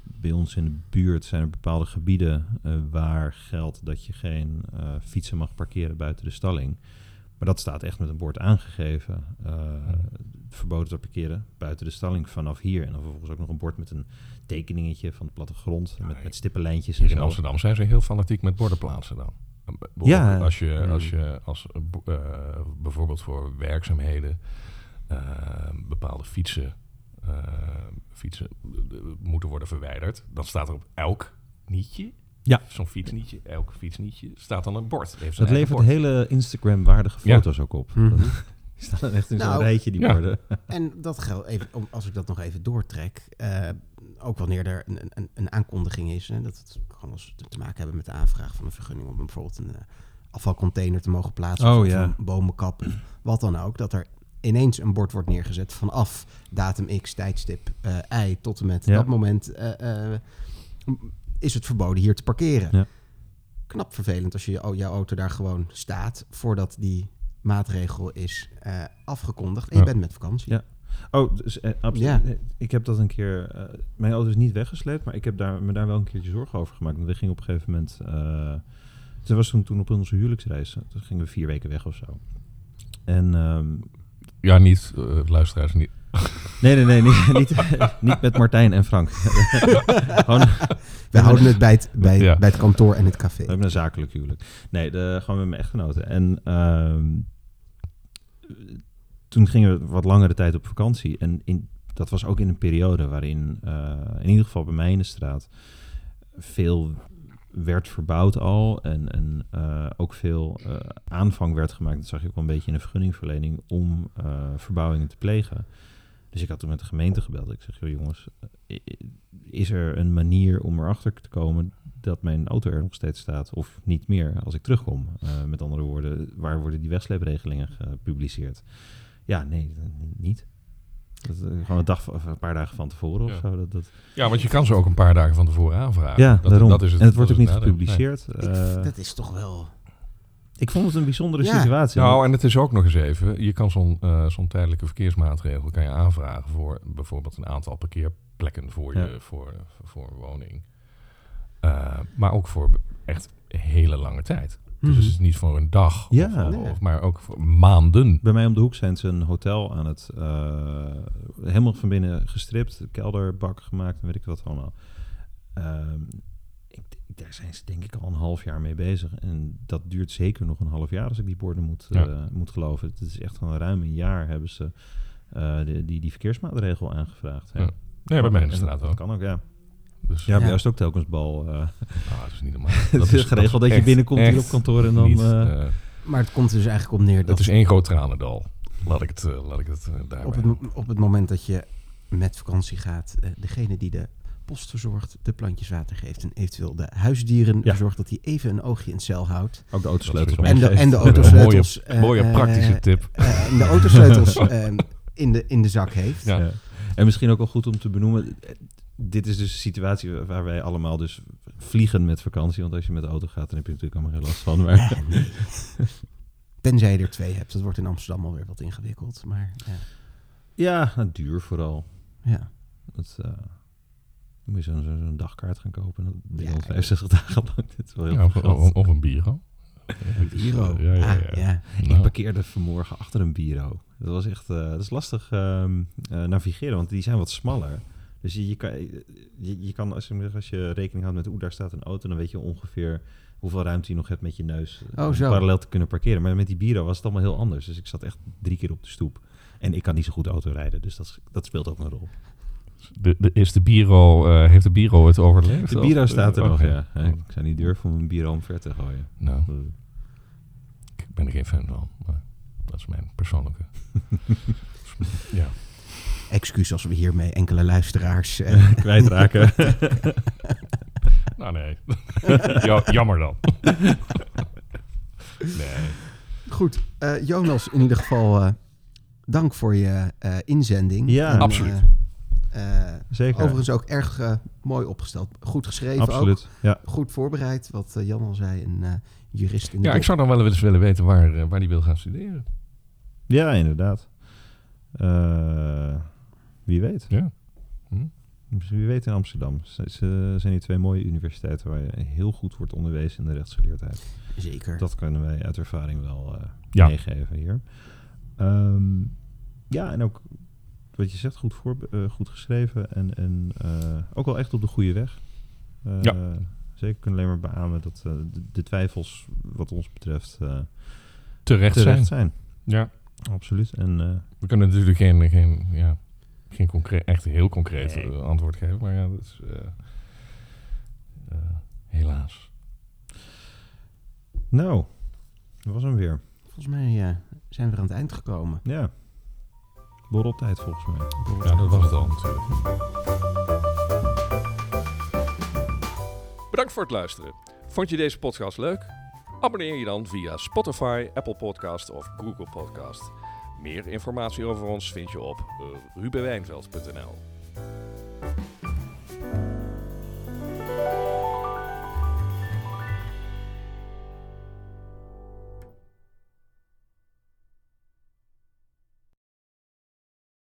bij ons in de buurt zijn er bepaalde gebieden waar geldt dat je geen fietsen mag parkeren buiten de stalling. Maar dat staat echt met een bord aangegeven. eh, verboden te parkeren buiten de stalling vanaf hier. En dan vervolgens ook nog een bord met een tekeningetje van de plattegrond. Ja, met, met stippenlijntjes en in zo. Amsterdam zijn ze heel fanatiek met borden plaatsen dan. Ja. Als je, Hmm. als je als, eh, bo- eh, bijvoorbeeld voor werkzaamheden bepaalde fietsen, fietsen moeten worden verwijderd, dan staat er op elk nietje, Ja. zo'n fietsnietje, elk fietsnietje, staat dan een bord. Heeft Dat levert bord. hele Instagram-waardige Ja. foto's ook op. Dat- Die staan echt in zo'n Nou, rijtje, die ja. borden. En dat geldt, even, om- als ik dat nog even doortrek, eh, ook wanneer er een, een, een aankondiging is, hè, dat het gewoon als te te maken hebben met de aanvraag van een vergunning om bijvoorbeeld een eh, afvalcontainer te mogen plaatsen Oh, of ja. een bomenkap, wat dan ook, dat er ineens een bord wordt neergezet vanaf datum X, tijdstip eh, Y tot en met Ja. dat moment eh, eh, is het verboden hier te parkeren. Ja. Knap vervelend als je jou- jouw auto daar gewoon staat voordat die maatregel is eh, afgekondigd en je bent met vakantie. Ja. Oh, dus, eh, absoluut. Ja. Eh, Ik heb dat een keer. eh, mijn auto is niet weggesleept, maar ik heb daar, me daar wel een keertje zorgen over gemaakt. Want we gingen op een gegeven moment. eh het was toen, toen op onze huwelijksreis. Toen gingen we vier weken weg of zo. En. ehm, Ja, niet, eh, luisteraars, niet. Nee, nee, nee, niet, niet, niet met Martijn en Frank. Gewoon, We houden het bij het, bij, Ja. bij het kantoor en het café. We hebben een zakelijk huwelijk. Nee, de, gewoon met mijn echtgenoten. En ehm, toen gingen we wat langere tijd op vakantie. En in, dat was ook in een periode waarin, eh, in ieder geval bij mij in de straat, veel werd verbouwd al. En, en eh, ook veel eh, aanvang werd gemaakt. Dat zag je ook wel een beetje in de vergunningverlening om eh, verbouwingen te plegen. Dus ik had toen met de gemeente gebeld. Ik zeg, joh jongens, eh, is er een manier om erachter te komen dat mijn auto er nog steeds staat of niet meer als ik terugkom? Eh, met andere woorden, waar worden die wegsleepregelingen gepubliceerd? Ja, nee, eh, niet. Dat, eh, gewoon een, dag, of een paar dagen van tevoren of Ja. zo. Dat, dat, Ja, want je kan ze ook een paar dagen van tevoren aanvragen. ja, Dat- daarom. dat is het, en het wordt ook niet gepubliceerd. Ik- Eh, dat is toch wel... ik vond het een bijzondere Ja. situatie. Nou, en het is ook nog eens even, je kan zo'n eh, zo'n tijdelijke verkeersmaatregel kan je aanvragen voor bijvoorbeeld een aantal parkeerplekken voor je voor, voor een woning. Eh, maar ook voor echt hele lange tijd. Dus Mhm. het is niet voor een dag, Ja. of, of- Nee. maar ook voor maanden. Bij mij om de hoek zijn ze een hotel aan het... eh, helemaal van binnen gestript, kelderbak gemaakt en weet ik wat allemaal. Ehm, daar zijn ze denk ik al een half jaar mee bezig. En dat duurt zeker nog een half jaar als ik die borden moet, Ja. eh, moet geloven. Het is echt van ruim een jaar hebben ze eh, de, die, die verkeersmaatregel aangevraagd. Ja. Ja. Nee, bij mij in de straat dat ook. kan ook, ja. Dus Ja, Ja. jou is het ook telkens bal. eh. ah, dat is niet normaal. het is geregeld dat je binnenkomt hier op kantoor en dan... niet, Maar het komt dus eigenlijk op neer dat dat is één groot tranendal. Laat ik het, eh, laat ik het daarbij op, het, op het moment dat je met vakantie gaat, degene die de post verzorgt, de plantjes water geeft en eventueel de huisdieren Ja. zorgt dat hij even een oogje in het cel houdt. ook de autosleutels En de, meegeeft. en de Een mooie- autosleutels. eh, Mooie eh, praktische tip. eh, en de autosleutels eh, in, de, in de zak heeft. Ja. Ja. En misschien ook wel goed om te benoemen. eh, Dit is dus een situatie waar wij allemaal dus vliegen met vakantie. Want als je met de auto gaat, dan heb je natuurlijk allemaal geen last van. Maar Eh, nee. Tenzij je er twee hebt. Dat wordt in Amsterdam alweer wat ingewikkeld. Maar ja. ja, nou, duur vooral. ja. Dat, eh, moet je zo'n dagkaart gaan kopen. Dat Ja, 365 dagen lang. Dit is wel heel Ja, of, of, of een bureau. Bureau. Ja, ja, Ah, ja. ja. Ik Nou, parkeerde vanmorgen achter een bureau. Dat was echt eh, dat is lastig ehm, eh, navigeren, want die zijn wat smaller. Dus je, je, kan, je, je kan, als je, als je rekening houdt met hoe daar staat een auto, dan weet je ongeveer hoeveel ruimte je nog hebt met je neus eh, Oh, om zo. parallel te kunnen parkeren. Maar met die bureau was het allemaal heel anders. Dus ik zat echt drie keer op de stoep. En ik kan niet zo goed auto rijden, dus dat, dat speelt ook een rol. De, de, is de bureau, eh, heeft de bureau het overleefd? De bureau staat er Oh, nog, ja. Ik zou niet durven om een bureau omver te gooien. Nou, ik ben er geen fan van. Maar dat is mijn persoonlijke... ja. Excuus als we hiermee enkele luisteraars... eh, Kwijtraken. Nou, nee. ja, jammer dan. nee. Goed, eh, Jonas, in ieder geval eh, dank voor je eh, inzending. Ja, En, absoluut. Eh, Zeker. overigens ook erg eh, mooi opgesteld. Goed geschreven ook. Ja. Goed voorbereid, wat eh, Jan al zei. Een eh, jurist in de Ja, ik zou dan wel eens willen weten waar, waar die wil gaan studeren. Ja, inderdaad. Eh, wie weet. Ja. Hm? Wie weet in Amsterdam. Ze, zijn hier twee mooie universiteiten waar je heel goed wordt onderwezen in de rechtsgeleerdheid. Zeker. Dat kunnen wij uit ervaring wel eh, Ja. meegeven hier. Ehm, ja, en ook wat je zegt, goed, voor, eh, goed geschreven en, en eh, ook wel echt op de goede weg. Eh, Ja. Zeker kunnen alleen maar beamen dat eh, de, de twijfels wat ons betreft eh, Terecht, terecht zijn. zijn. Ja. Absoluut. En eh, We kunnen natuurlijk geen, geen, ja, geen concreet, echt heel concreet Nee. antwoord geven. Maar ja, dat is eh, eh, helaas. nou, dat was hem weer. Volgens mij zijn we aan het eind gekomen. Ja. Borreltijd volgens mij. Ja, dat was het al natuurlijk. Bedankt voor het luisteren. Vond je deze podcast leuk? Abonneer je dan via Spotify, Apple Podcast of Google Podcast. Meer informatie over ons vind je op uh, rubenwijnveld.nl.